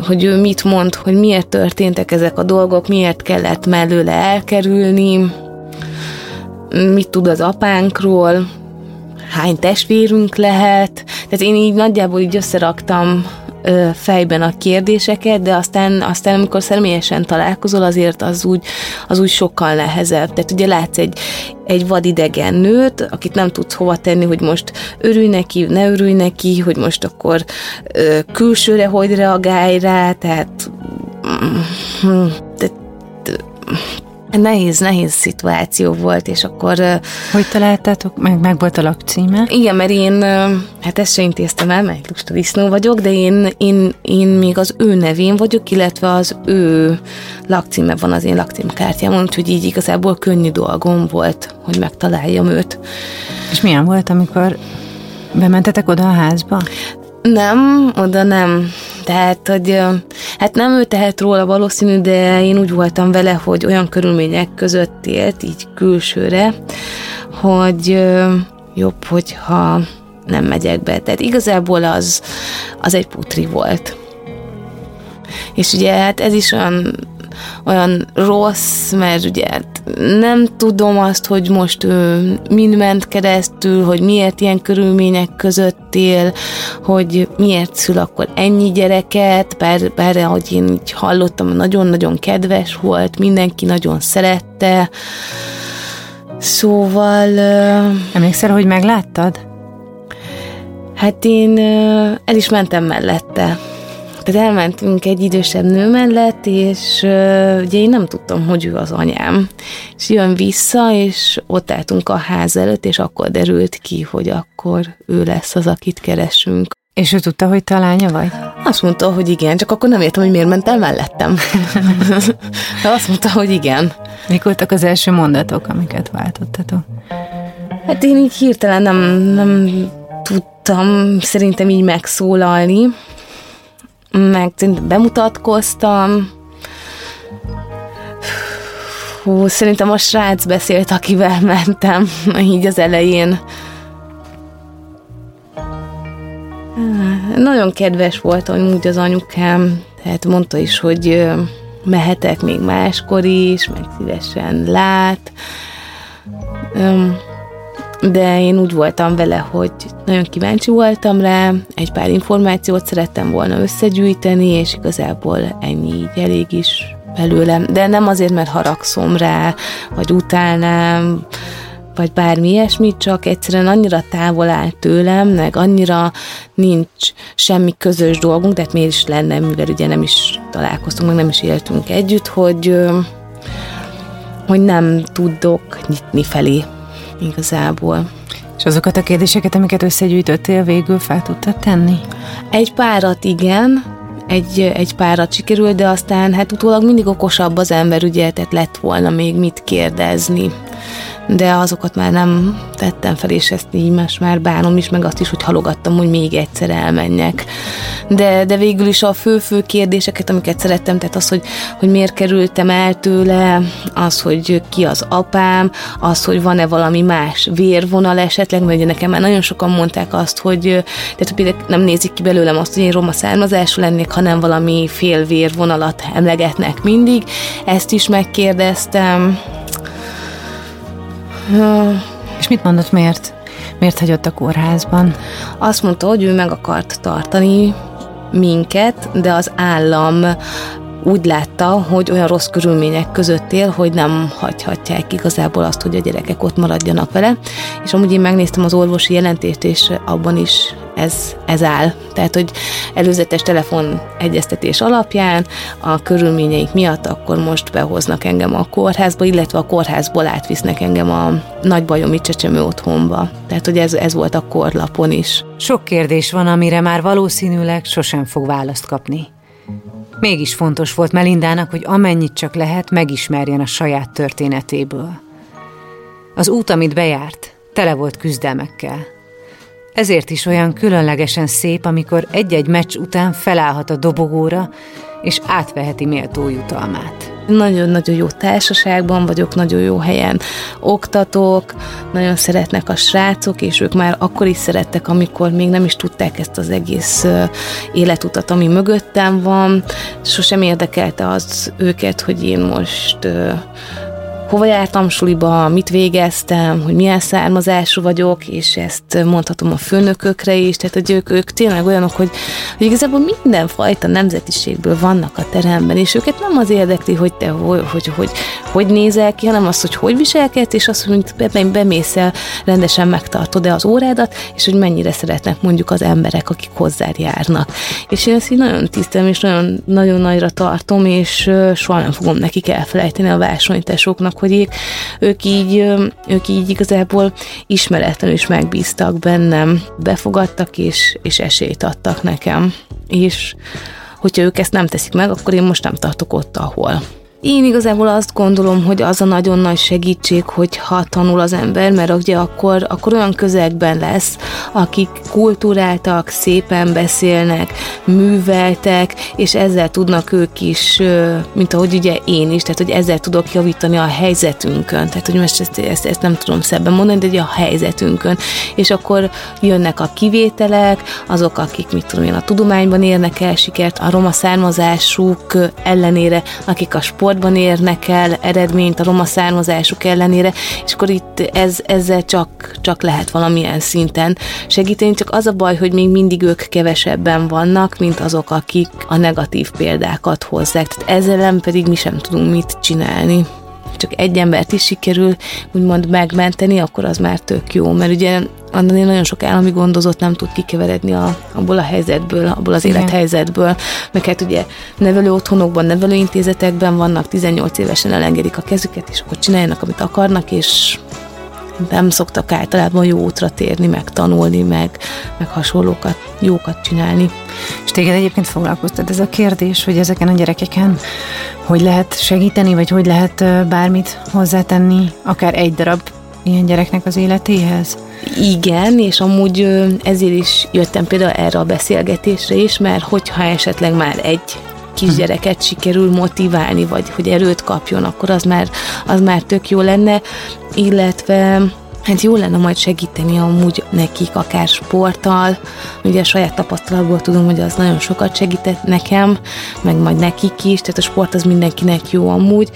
hogy ő mit mond, hogy miért történtek ezek a dolgok, miért kellett mellőle elkerülni, mit tud az apánkról, hány testvérünk lehet. Tehát én így nagyjából így összeraktam fejben a kérdéseket, de aztán, aztán amikor személyesen találkozol, azért az úgy, az úgy sokkal nehezebb. Tehát ugye látsz egy, egy vadidegen nőt, akit nem tudsz hova tenni, hogy most örülj neki, ne örülj neki, hogy most akkor ö, külsőre hogy reagálj rá, tehát, mm, tehát nehéz, nehéz szituáció volt, és akkor... Hogy találtátok? Meg, meg volt a lakcíme? Igen, mert én, hát ezt se intéztem el, mert lusta disznó vagyok, de én, én, én még az ő nevén vagyok, illetve az ő lakcíme van az én lakcímkártyámon, úgyhogy így igazából könnyű dolgom volt, hogy megtaláljam őt. És milyen volt, amikor bementetek oda a házba? Nem, oda nem. Tehát, hogy hát nem ő tehet róla valószínű, de én úgy voltam vele, hogy olyan körülmények között élt, így külsőre, hogy jobb, hogyha nem megyek be. Tehát igazából az, az egy putri volt. És ugye hát ez is olyan olyan rossz, mert ugye hát nem tudom azt, hogy most ő mind ment keresztül, hogy miért ilyen körülmények között él, hogy miért szül akkor ennyi gyereket, bár, bár ahogy én így hallottam, nagyon-nagyon kedves volt, mindenki nagyon szerette, Szóval... Emlékszel, hogy megláttad? Hát én el is mentem mellette. Tehát elmentünk egy idősebb nő mellett, és uh, ugye én nem tudtam, hogy ő az anyám. És jön vissza, és ott álltunk a ház előtt, és akkor derült ki, hogy akkor ő lesz az, akit keresünk. És ő tudta, hogy te lánya vagy? Azt mondta, hogy igen, csak akkor nem értem, hogy miért ment el mellettem. Azt mondta, hogy igen. Mik voltak az első mondatok, amiket váltottatok? Hát én így hirtelen nem, nem tudtam szerintem így megszólalni, meg bemutatkoztam. Hú, szerintem a srác beszélt, akivel mentem, így az elején. Nagyon kedves volt úgy az anyukám, tehát mondta is, hogy mehetek még máskor is, meg szívesen lát de én úgy voltam vele, hogy nagyon kíváncsi voltam rá, egy pár információt szerettem volna összegyűjteni, és igazából ennyi így elég is belőlem. De nem azért, mert haragszom rá, vagy utálnám, vagy bármi ilyesmi, csak egyszerűen annyira távol áll tőlem, meg annyira nincs semmi közös dolgunk, de hát miért is lenne, mivel ugye nem is találkoztunk, meg nem is éltünk együtt, hogy, hogy nem tudok nyitni felé igazából. És azokat a kérdéseket, amiket összegyűjtöttél, végül fel tudtad tenni? Egy párat igen, egy, egy párat sikerült, de aztán hát utólag mindig okosabb az ember, ugye, tehát lett volna még mit kérdezni de azokat már nem tettem fel, és ezt így most már bánom is, meg azt is, hogy halogattam, hogy még egyszer elmenjek. De, de végül is a fő-fő kérdéseket, amiket szerettem, tehát az, hogy, hogy miért kerültem el tőle, az, hogy ki az apám, az, hogy van-e valami más vérvonal esetleg, mert ugye nekem már nagyon sokan mondták azt, hogy tehát például nem nézik ki belőlem azt, hogy én roma származású lennék, hanem valami fél vérvonalat emlegetnek mindig. Ezt is megkérdeztem, és mit mondott, miért? Miért hagyott a kórházban? Azt mondta, hogy ő meg akart tartani minket, de az állam úgy látta, hogy olyan rossz körülmények között él, hogy nem hagyhatják igazából azt, hogy a gyerekek ott maradjanak vele. És amúgy én megnéztem az orvosi jelentést, és abban is ez, ez áll. Tehát, hogy előzetes telefon egyeztetés alapján a körülményeink miatt akkor most behoznak engem a kórházba, illetve a kórházból átvisznek engem a nagybajomi csecsemő otthonba. Tehát, hogy ez, ez volt a korlapon is. Sok kérdés van, amire már valószínűleg sosem fog választ kapni. Mégis fontos volt Melindának, hogy amennyit csak lehet, megismerjen a saját történetéből. Az út, amit bejárt, tele volt küzdelmekkel. Ezért is olyan különlegesen szép, amikor egy-egy meccs után felállhat a dobogóra, és átveheti méltó jutalmát. Nagyon-nagyon jó társaságban vagyok, nagyon jó helyen oktatok, nagyon szeretnek a srácok, és ők már akkor is szerettek, amikor még nem is tudták ezt az egész életutat, ami mögöttem van. Sosem érdekelte az őket, hogy én most hova jártam suliba, mit végeztem, hogy milyen származású vagyok, és ezt mondhatom a főnökökre is, tehát hogy ők, ők tényleg olyanok, hogy, hogy igazából mindenfajta nemzetiségből vannak a teremben, és őket nem az érdekli, hogy te hogy, hogy, hogy, hogy nézel ki, hanem az, hogy hogy viselkedsz, és az, hogy bemész el, rendesen megtartod-e az órádat, és hogy mennyire szeretnek mondjuk az emberek, akik hozzád járnak. És én ezt így nagyon tisztelem, és nagyon, nagyon nagyra tartom, és soha nem fogom nekik elfelejteni a versenytesóknak, ők, ők, így, ők így igazából ismeretlenül is megbíztak bennem, befogadtak és, és esélyt adtak nekem. És hogyha ők ezt nem teszik meg, akkor én most nem tartok ott, ahol. Én igazából azt gondolom, hogy az a nagyon nagy segítség, hogyha tanul az ember, mert ugye akkor, akkor olyan közegben lesz, akik kulturáltak, szépen beszélnek, műveltek, és ezzel tudnak ők is, mint ahogy ugye én is, tehát hogy ezzel tudok javítani a helyzetünkön. Tehát, hogy most ezt, ezt, ezt nem tudom szebben mondani, de ugye a helyzetünkön. És akkor jönnek a kivételek, azok, akik, mit tudom én, a tudományban érnek el sikert, a roma származásuk ellenére, akik a sport sportban érnek el eredményt a roma származásuk ellenére, és akkor itt ez, ezzel csak, csak lehet valamilyen szinten segíteni, csak az a baj, hogy még mindig ők kevesebben vannak, mint azok, akik a negatív példákat hozzák. Tehát ezzel nem pedig mi sem tudunk mit csinálni csak egy embert is sikerül úgymond megmenteni, akkor az már tök jó, mert ugye annál nagyon sok állami gondozott nem tud kikeveredni a, abból a helyzetből, abból az élethelyzetből, meg hát ugye nevelő otthonokban, nevelőintézetekben vannak, 18 évesen elengedik a kezüket, és akkor csináljanak, amit akarnak, és nem szoktak általában jó útra térni, meg tanulni, meg, meg hasonlókat, jókat csinálni. És téged egyébként foglalkoztat ez a kérdés, hogy ezeken a gyerekeken hogy lehet segíteni, vagy hogy lehet bármit hozzátenni, akár egy darab ilyen gyereknek az életéhez? Igen, és amúgy ezért is jöttem például erre a beszélgetésre is, mert hogyha esetleg már egy kisgyereket sikerül motiválni, vagy hogy erőt kapjon, akkor az már, az már tök jó lenne, illetve Hát jó lenne majd segíteni amúgy nekik, akár sporttal. Ugye a saját tapasztalatból tudom, hogy az nagyon sokat segített nekem, meg majd nekik is, tehát a sport az mindenkinek jó amúgy,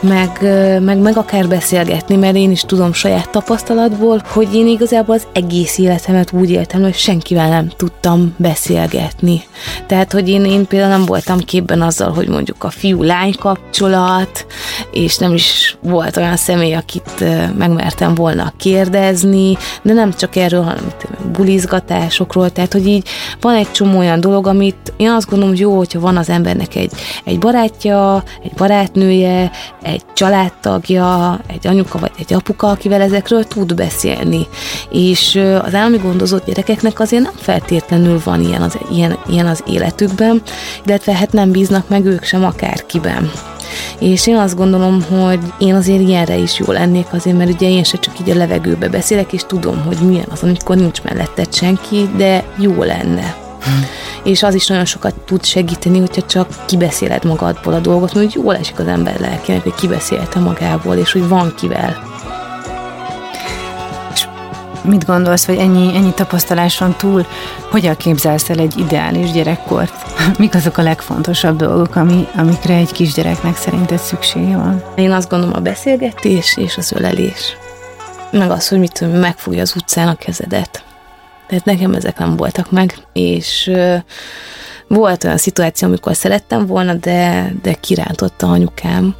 meg, meg, meg akár beszélgetni, mert én is tudom saját tapasztalatból, hogy én igazából az egész életemet úgy éltem, hogy senkivel nem tudtam beszélgetni. Tehát, hogy én, én például nem voltam képben azzal, hogy mondjuk a fiú-lány kapcsolat, és nem is volt olyan személy, akit megmertem volna ki kérdezni, de nem csak erről, hanem bulizgatásokról, tehát hogy így van egy csomó olyan dolog, amit én azt gondolom, hogy jó, hogyha van az embernek egy, egy barátja, egy barátnője, egy családtagja, egy anyuka vagy egy apuka, akivel ezekről tud beszélni. És az állami gondozott gyerekeknek azért nem feltétlenül van ilyen az, ilyen, ilyen az életükben, illetve hát nem bíznak meg ők sem akárkiben. És én azt gondolom, hogy én azért ilyenre is jó lennék azért, mert ugye én se csak így a levegőbe beszélek, és tudom, hogy milyen az, amikor nincs melletted senki, de jó lenne. Hmm. És az is nagyon sokat tud segíteni, hogyha csak kibeszéled magadból a dolgot, mert jól esik az ember lelkének, hogy kibeszélte magából, és hogy van kivel Mit gondolsz, hogy ennyi, ennyi tapasztaláson túl, hogyan képzelsz el egy ideális gyerekkort? Mik azok a legfontosabb dolgok, ami, amikre egy kisgyereknek szerinted szüksége van? Én azt gondolom a beszélgetés és az ölelés. Meg az, hogy mit tudom, megfogja az utcán a kezedet. Tehát nekem ezek nem voltak meg, és volt olyan szituáció, amikor szerettem volna, de, de kirántotta anyukám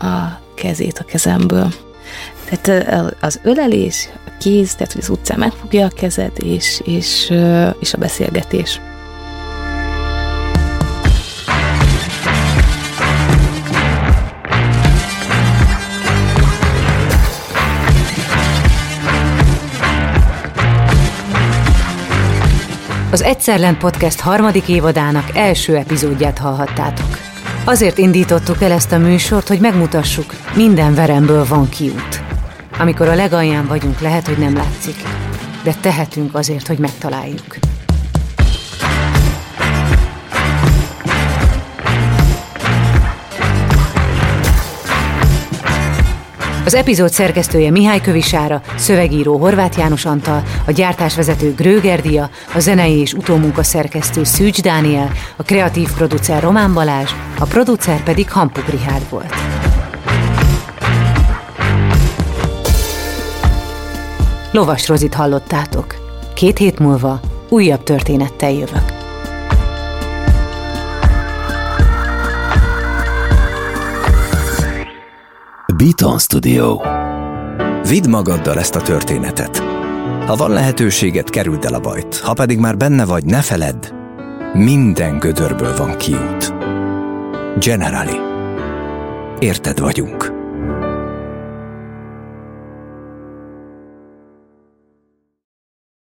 a kezét a kezemből. Tehát az ölelés, kéz, tehát hogy az utcán megfogja a kezed, és, és, és a beszélgetés. Az Egyszerlen Podcast harmadik évadának első epizódját hallhattátok. Azért indítottuk el ezt a műsort, hogy megmutassuk, minden veremből van kiút. Amikor a legalján vagyunk, lehet, hogy nem látszik, de tehetünk azért, hogy megtaláljuk. Az epizód szerkesztője Mihály Kövisára, szövegíró Horváth János Antal, a gyártásvezető Grögerdia, a zenei és utómunka szerkesztő Szűcs Dániel, a kreatív producer Román Balázs, a producer pedig Hampuk Rihárd volt. Lovas Rozit hallottátok. Két hét múlva újabb történettel jövök. Beaton Studio Vidd magaddal ezt a történetet. Ha van lehetőséget, kerüld el a bajt. Ha pedig már benne vagy, ne feledd, minden gödörből van kiút. Generali. Érted vagyunk.